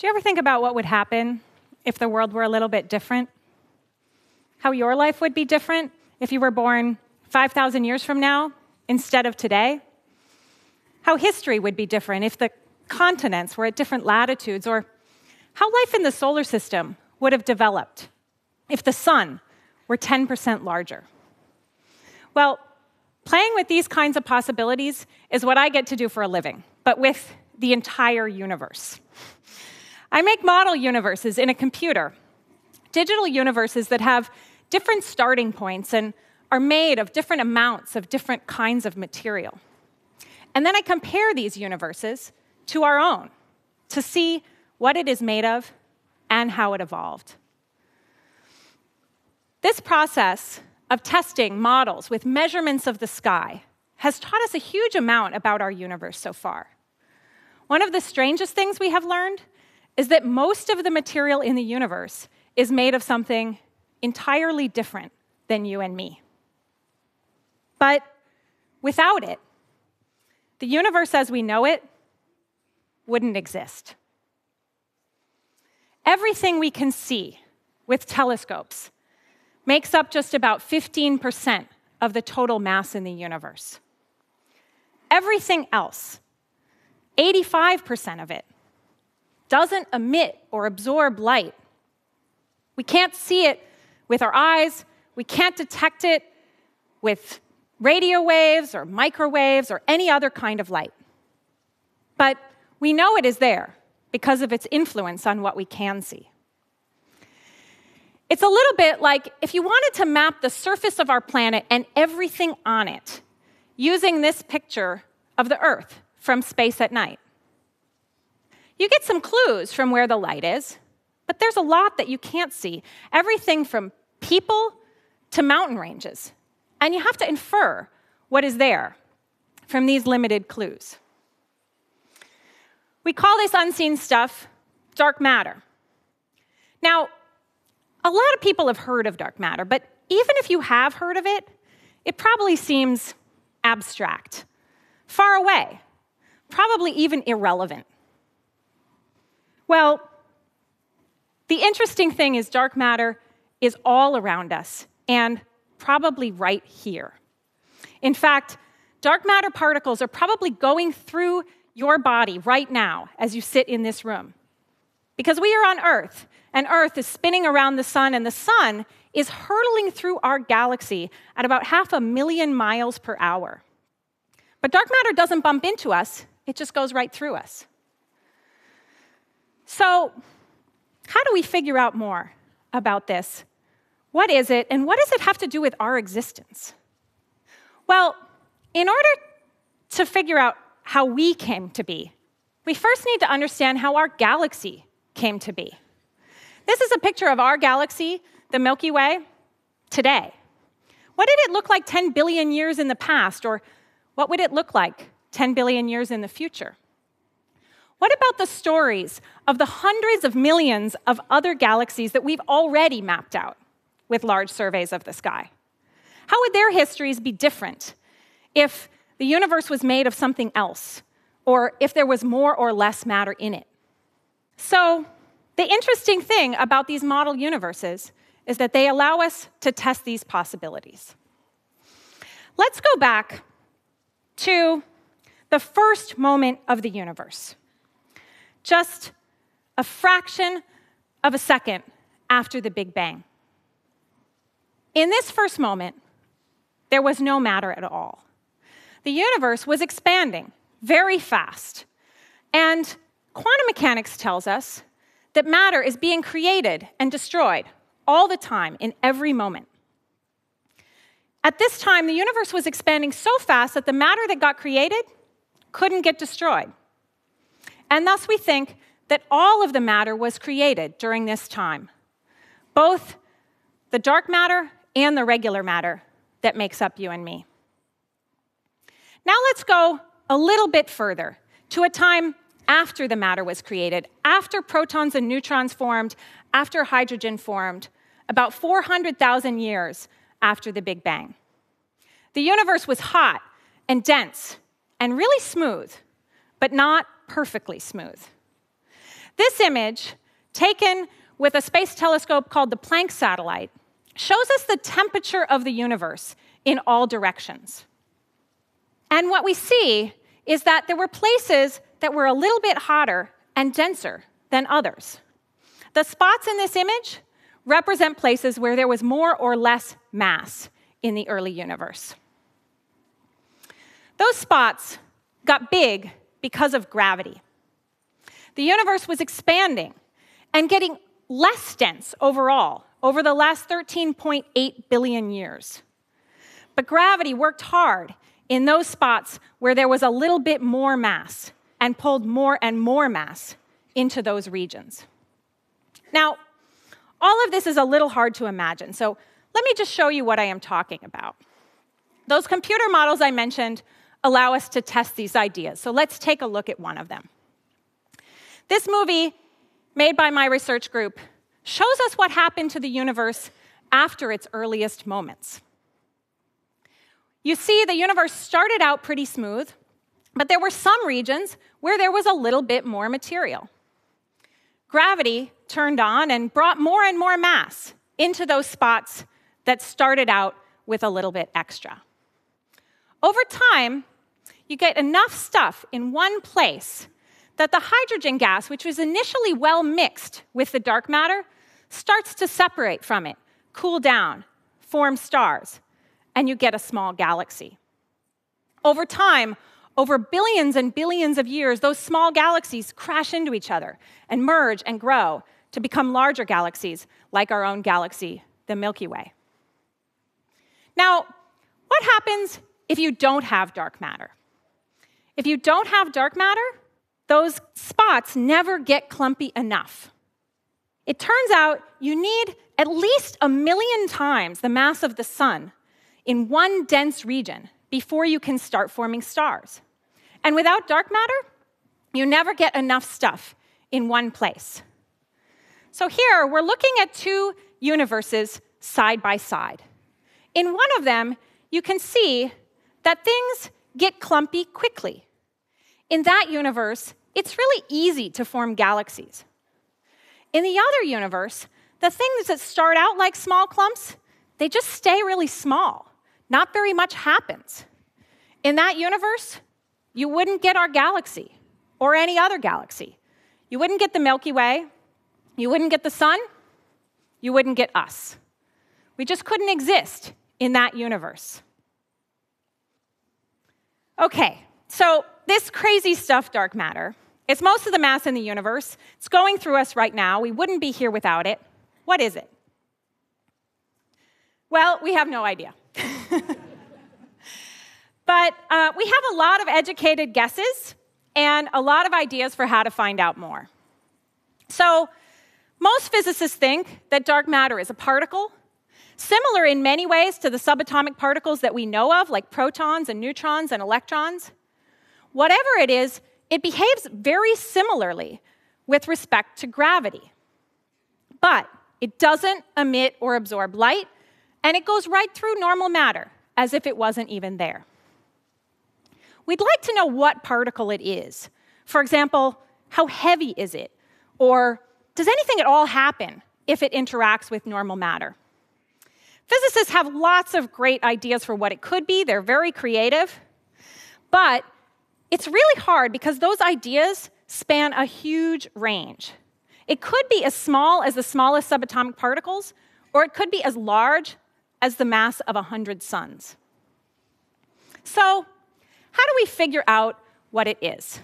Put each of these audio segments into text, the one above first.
Do you ever think about what would happen if the world were a little bit different? How your life would be different if you were born 5,000 years from now instead of today? How history would be different if the continents were at different latitudes, or how life in the solar system would have developed if the sun were 10% larger. Well, playing with these kinds of possibilities is what I get to do for a living, but with the entire universe. I make model universes in a computer, digital universes that have different starting points and are made of different amounts of different kinds of material. And then I compare these universes to our own to see what it is made of and how it evolved. This process of testing models with measurements of the sky has taught us a huge amount about our universe so far. One of the strangest things we have learned is that most of the material in the universe is made of something entirely different than you and me. But without it, the universe as we know it wouldn't exist. Everything we can see with telescopes makes up just about 15% of the total mass in the universe. Everything else, 85% of it, doesn't emit or absorb light. We can't see it with our eyes, we can't detect it with radio waves or microwaves or any other kind of light. But we know it is there because of its influence on what we can see. It's a little bit like if you wanted to map the surface of our planet and everything on it using this picture of the Earth from space at night. You get some clues from where the light is, but there's a lot that you can't see. Everything from people to mountain ranges. And you have to infer what is there from these limited clues. We call this unseen stuff dark matter. Now, a lot of people have heard of dark matter, but even if you have heard of it, it probably seems abstract, far away, probably even irrelevant. Well, the interesting thing is, dark matter is all around us and probably right here. In fact, dark matter particles are probably going through your body right now as you sit in this room. Because we are on Earth, and Earth is spinning around the sun, and the sun is hurtling through our galaxy at about half a million miles per hour. But dark matter doesn't bump into us, it just goes right through us. So, how do we figure out more about this? What is it, and what does it have to do with our existence? Well, in order to figure out how we came to be, we first need to understand how our galaxy came to be. This is a picture of our galaxy, the Milky Way, today. What did it look like 10 billion years in the past, or what would it look like 10 billion years in the future? What about the stories of the hundreds of millions of other galaxies that we've already mapped out with large surveys of the sky? How would their histories be different if the universe was made of something else, or if there was more or less matter in it? So, the interesting thing about these model universes is that they allow us to test these possibilities. Let's go back to the first moment of the universe just a fraction of a second after the Big Bang. In this first moment, there was no matter at all. The universe was expanding very fast. And quantum mechanics tells us that matter is being created and destroyed all the time, in every moment. At this time, the universe was expanding so fast that the matter that got created couldn't get destroyed. And thus we think that all of the matter was created during this time, both the dark matter and the regular matter that makes up you and me. Now let's go a little bit further to a time after the matter was created, after protons and neutrons formed, after hydrogen formed, about 400,000 years after the Big Bang. The universe was hot and dense and really smooth, but not perfectly smooth. This image, taken with a space telescope called the Planck satellite, shows us the temperature of the universe in all directions. And what we see is that there were places that were a little bit hotter and denser than others. The spots in this image represent places where there was more or less mass in the early universe. Those spots got big because of gravity. The universe was expanding and getting less dense overall over the last 13.8 billion years. But gravity worked hard in those spots where there was a little bit more mass and pulled more and more mass into those regions. Now, all of this is a little hard to imagine, so let me just show you what I am talking about. Those computer models I mentioned allow us to test these ideas, so let's take a look at one of them. This movie, made by my research group, shows us what happened to the universe after its earliest moments. You see, the universe started out pretty smooth, but there were some regions where there was a little bit more material. Gravity turned on and brought more and more mass into those spots that started out with a little bit extra. Over time, you get enough stuff in one place that the hydrogen gas, which was initially well mixed with the dark matter, starts to separate from it, cool down, form stars, and you get a small galaxy. Over time, over billions and billions of years, those small galaxies crash into each other and merge and grow to become larger galaxies, like our own galaxy, the Milky Way. Now, what happens if you don't have dark matter? If you don't have dark matter, those spots never get clumpy enough. It turns out you need at least a million times the mass of the sun in one dense region before you can start forming stars. And without dark matter, you never get enough stuff in one place. So here, we're looking at two universes side by side. In one of them, you can see that things get clumpy quickly. In that universe, it's really easy to form galaxies. In the other universe, the things that start out like small clumps, they just stay really small. Not very much happens. In that universe, you wouldn't get our galaxy or any other galaxy. You wouldn't get the Milky Way, you wouldn't get the sun, you wouldn't get us. We just couldn't exist in that universe. Okay, so this crazy stuff, dark matter, it's most of the mass in the universe. It's going through us right now. We wouldn't be here without it. What is it? Well, we have no idea. but uh, we have a lot of educated guesses and a lot of ideas for how to find out more. So, most physicists think that dark matter is a particle, similar in many ways to the subatomic particles that we know of, like protons and neutrons and electrons. Whatever it is, it behaves very similarly with respect to gravity. But it doesn't emit or absorb light, and it goes right through normal matter as if it wasn't even there. We'd like to know what particle it is. For example, how heavy is it? Or does anything at all happen if it interacts with normal matter? Physicists have lots of great ideas for what it could be, they're very creative. But it's really hard because those ideas span a huge range. It could be as small as the smallest subatomic particles, or it could be as large as the mass of 100 suns. So, how do we figure out what it is?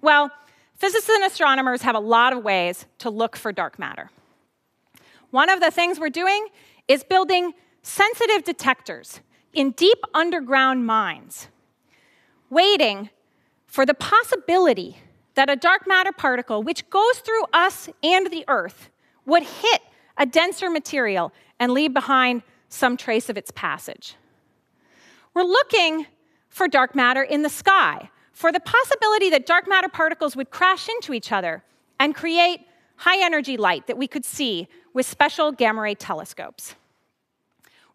Well, physicists and astronomers have a lot of ways to look for dark matter. One of the things we're doing is building sensitive detectors in deep underground mines, waiting for the possibility that a dark matter particle, which goes through us and the Earth, would hit a denser material and leave behind some trace of its passage. We're looking for dark matter in the sky, for the possibility that dark matter particles would crash into each other and create high energy light that we could see with special gamma ray telescopes.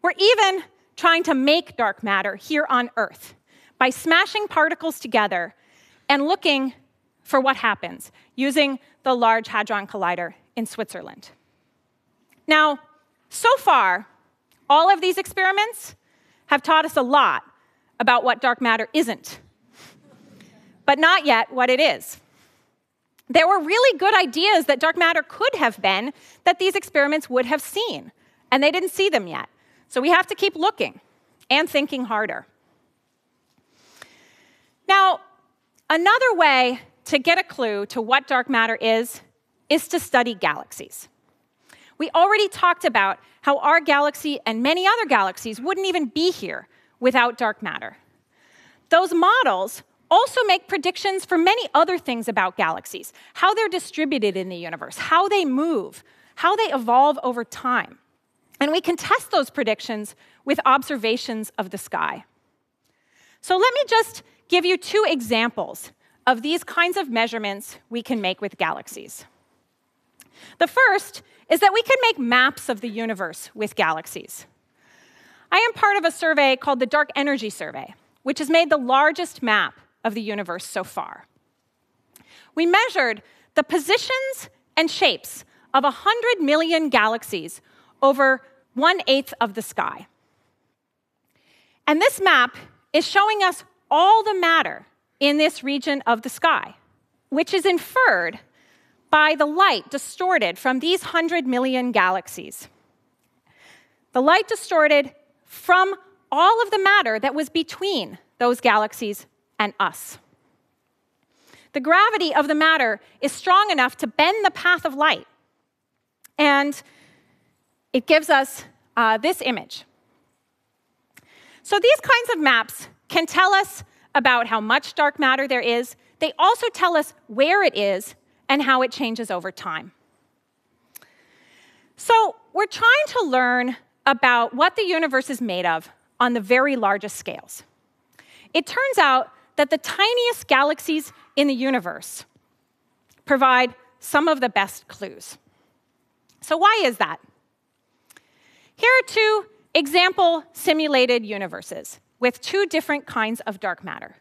We're even trying to make dark matter here on Earth by smashing particles together and looking for what happens using the Large Hadron Collider in Switzerland. Now, so far, all of these experiments have taught us a lot about what dark matter isn't, but not yet what it is. There were really good ideas that dark matter could have been that these experiments would have seen, and they didn't see them yet. So we have to keep looking and thinking harder. Now, another way to get a clue to what dark matter is is to study galaxies. We already talked about how our galaxy and many other galaxies wouldn't even be here without dark matter. Those models also make predictions for many other things about galaxies how they're distributed in the universe, how they move, how they evolve over time. And we can test those predictions with observations of the sky. So let me just give you two examples of these kinds of measurements we can make with galaxies. The first is that we can make maps of the universe with galaxies. I am part of a survey called the Dark Energy Survey, which has made the largest map of the universe so far. We measured the positions and shapes of 100 million galaxies over one eighth of the sky. And this map is showing us all the matter in this region of the sky, which is inferred by the light distorted from these 100 million galaxies. The light distorted from all of the matter that was between those galaxies and us. The gravity of the matter is strong enough to bend the path of light. And it gives us uh, this image. So these kinds of maps can tell us about how much dark matter there is. They also tell us where it is and how it changes over time. So we're trying to learn about what the universe is made of on the very largest scales. It turns out that the tiniest galaxies in the universe provide some of the best clues. So, why is that? Here are two example simulated universes with two different kinds of dark matter.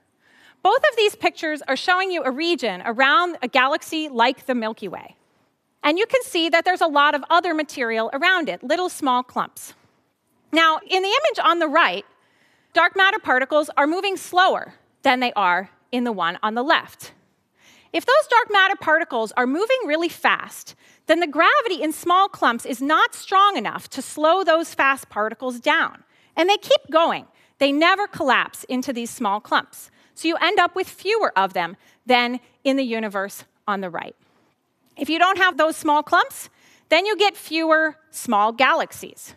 Both of these pictures are showing you a region around a galaxy like the Milky Way. And you can see that there's a lot of other material around it, little small clumps. Now, in the image on the right, dark matter particles are moving slower than they are in the one on the left. If those dark matter particles are moving really fast, then the gravity in small clumps is not strong enough to slow those fast particles down. And they keep going. They never collapse into these small clumps. So you end up with fewer of them than in the universe on the right. If you don't have those small clumps, then you get fewer small galaxies.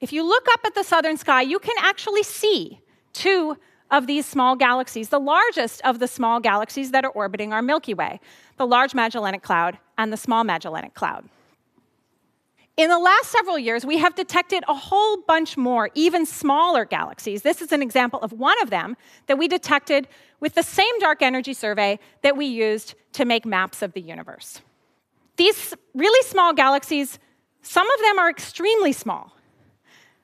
If you look up at the southern sky, you can actually see two of these small galaxies, the largest of the small galaxies that are orbiting our Milky Way, the Large Magellanic Cloud and the Small Magellanic Cloud. In the last several years, we have detected a whole bunch more, even smaller galaxies. This is an example of one of them that we detected with the same dark energy survey that we used to make maps of the universe. These really small galaxies, some of them are extremely small.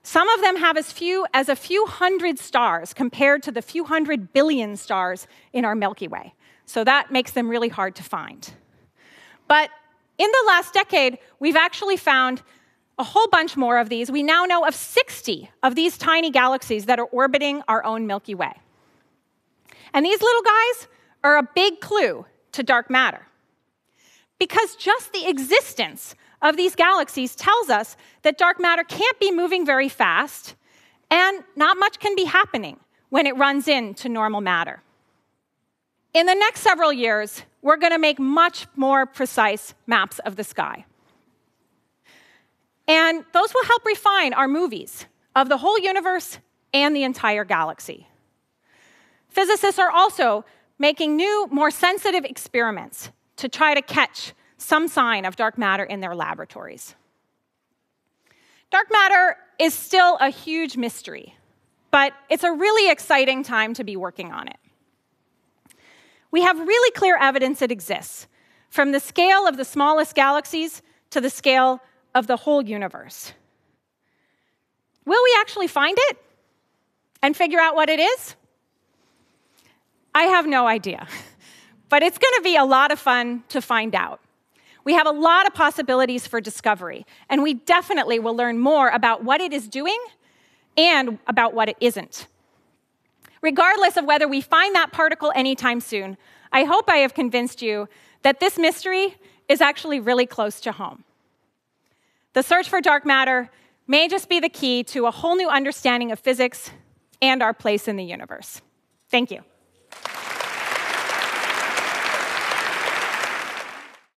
Some of them have as few as a few hundred stars compared to the few hundred billion stars in our Milky Way. So that makes them really hard to find. But in the last decade, we've actually found a whole bunch more of these. We now know of 60 of these tiny galaxies that are orbiting our own Milky Way. And these little guys are a big clue to dark matter. Because just the existence of these galaxies tells us that dark matter can't be moving very fast, and not much can be happening when it runs into normal matter. In the next several years, we're going to make much more precise maps of the sky. And those will help refine our movies of the whole universe and the entire galaxy. Physicists are also making new, more sensitive experiments to try to catch some sign of dark matter in their laboratories. Dark matter is still a huge mystery, but it's a really exciting time to be working on it. We have really clear evidence it exists, from the scale of the smallest galaxies to the scale of the whole universe. Will we actually find it and figure out what it is? I have no idea. but it's going to be a lot of fun to find out. We have a lot of possibilities for discovery, and we definitely will learn more about what it is doing and about what it isn't. Regardless of whether we find that particle anytime soon, I hope I have convinced you that this mystery is actually really close to home. The search for dark matter may just be the key to a whole new understanding of physics and our place in the universe. Thank you.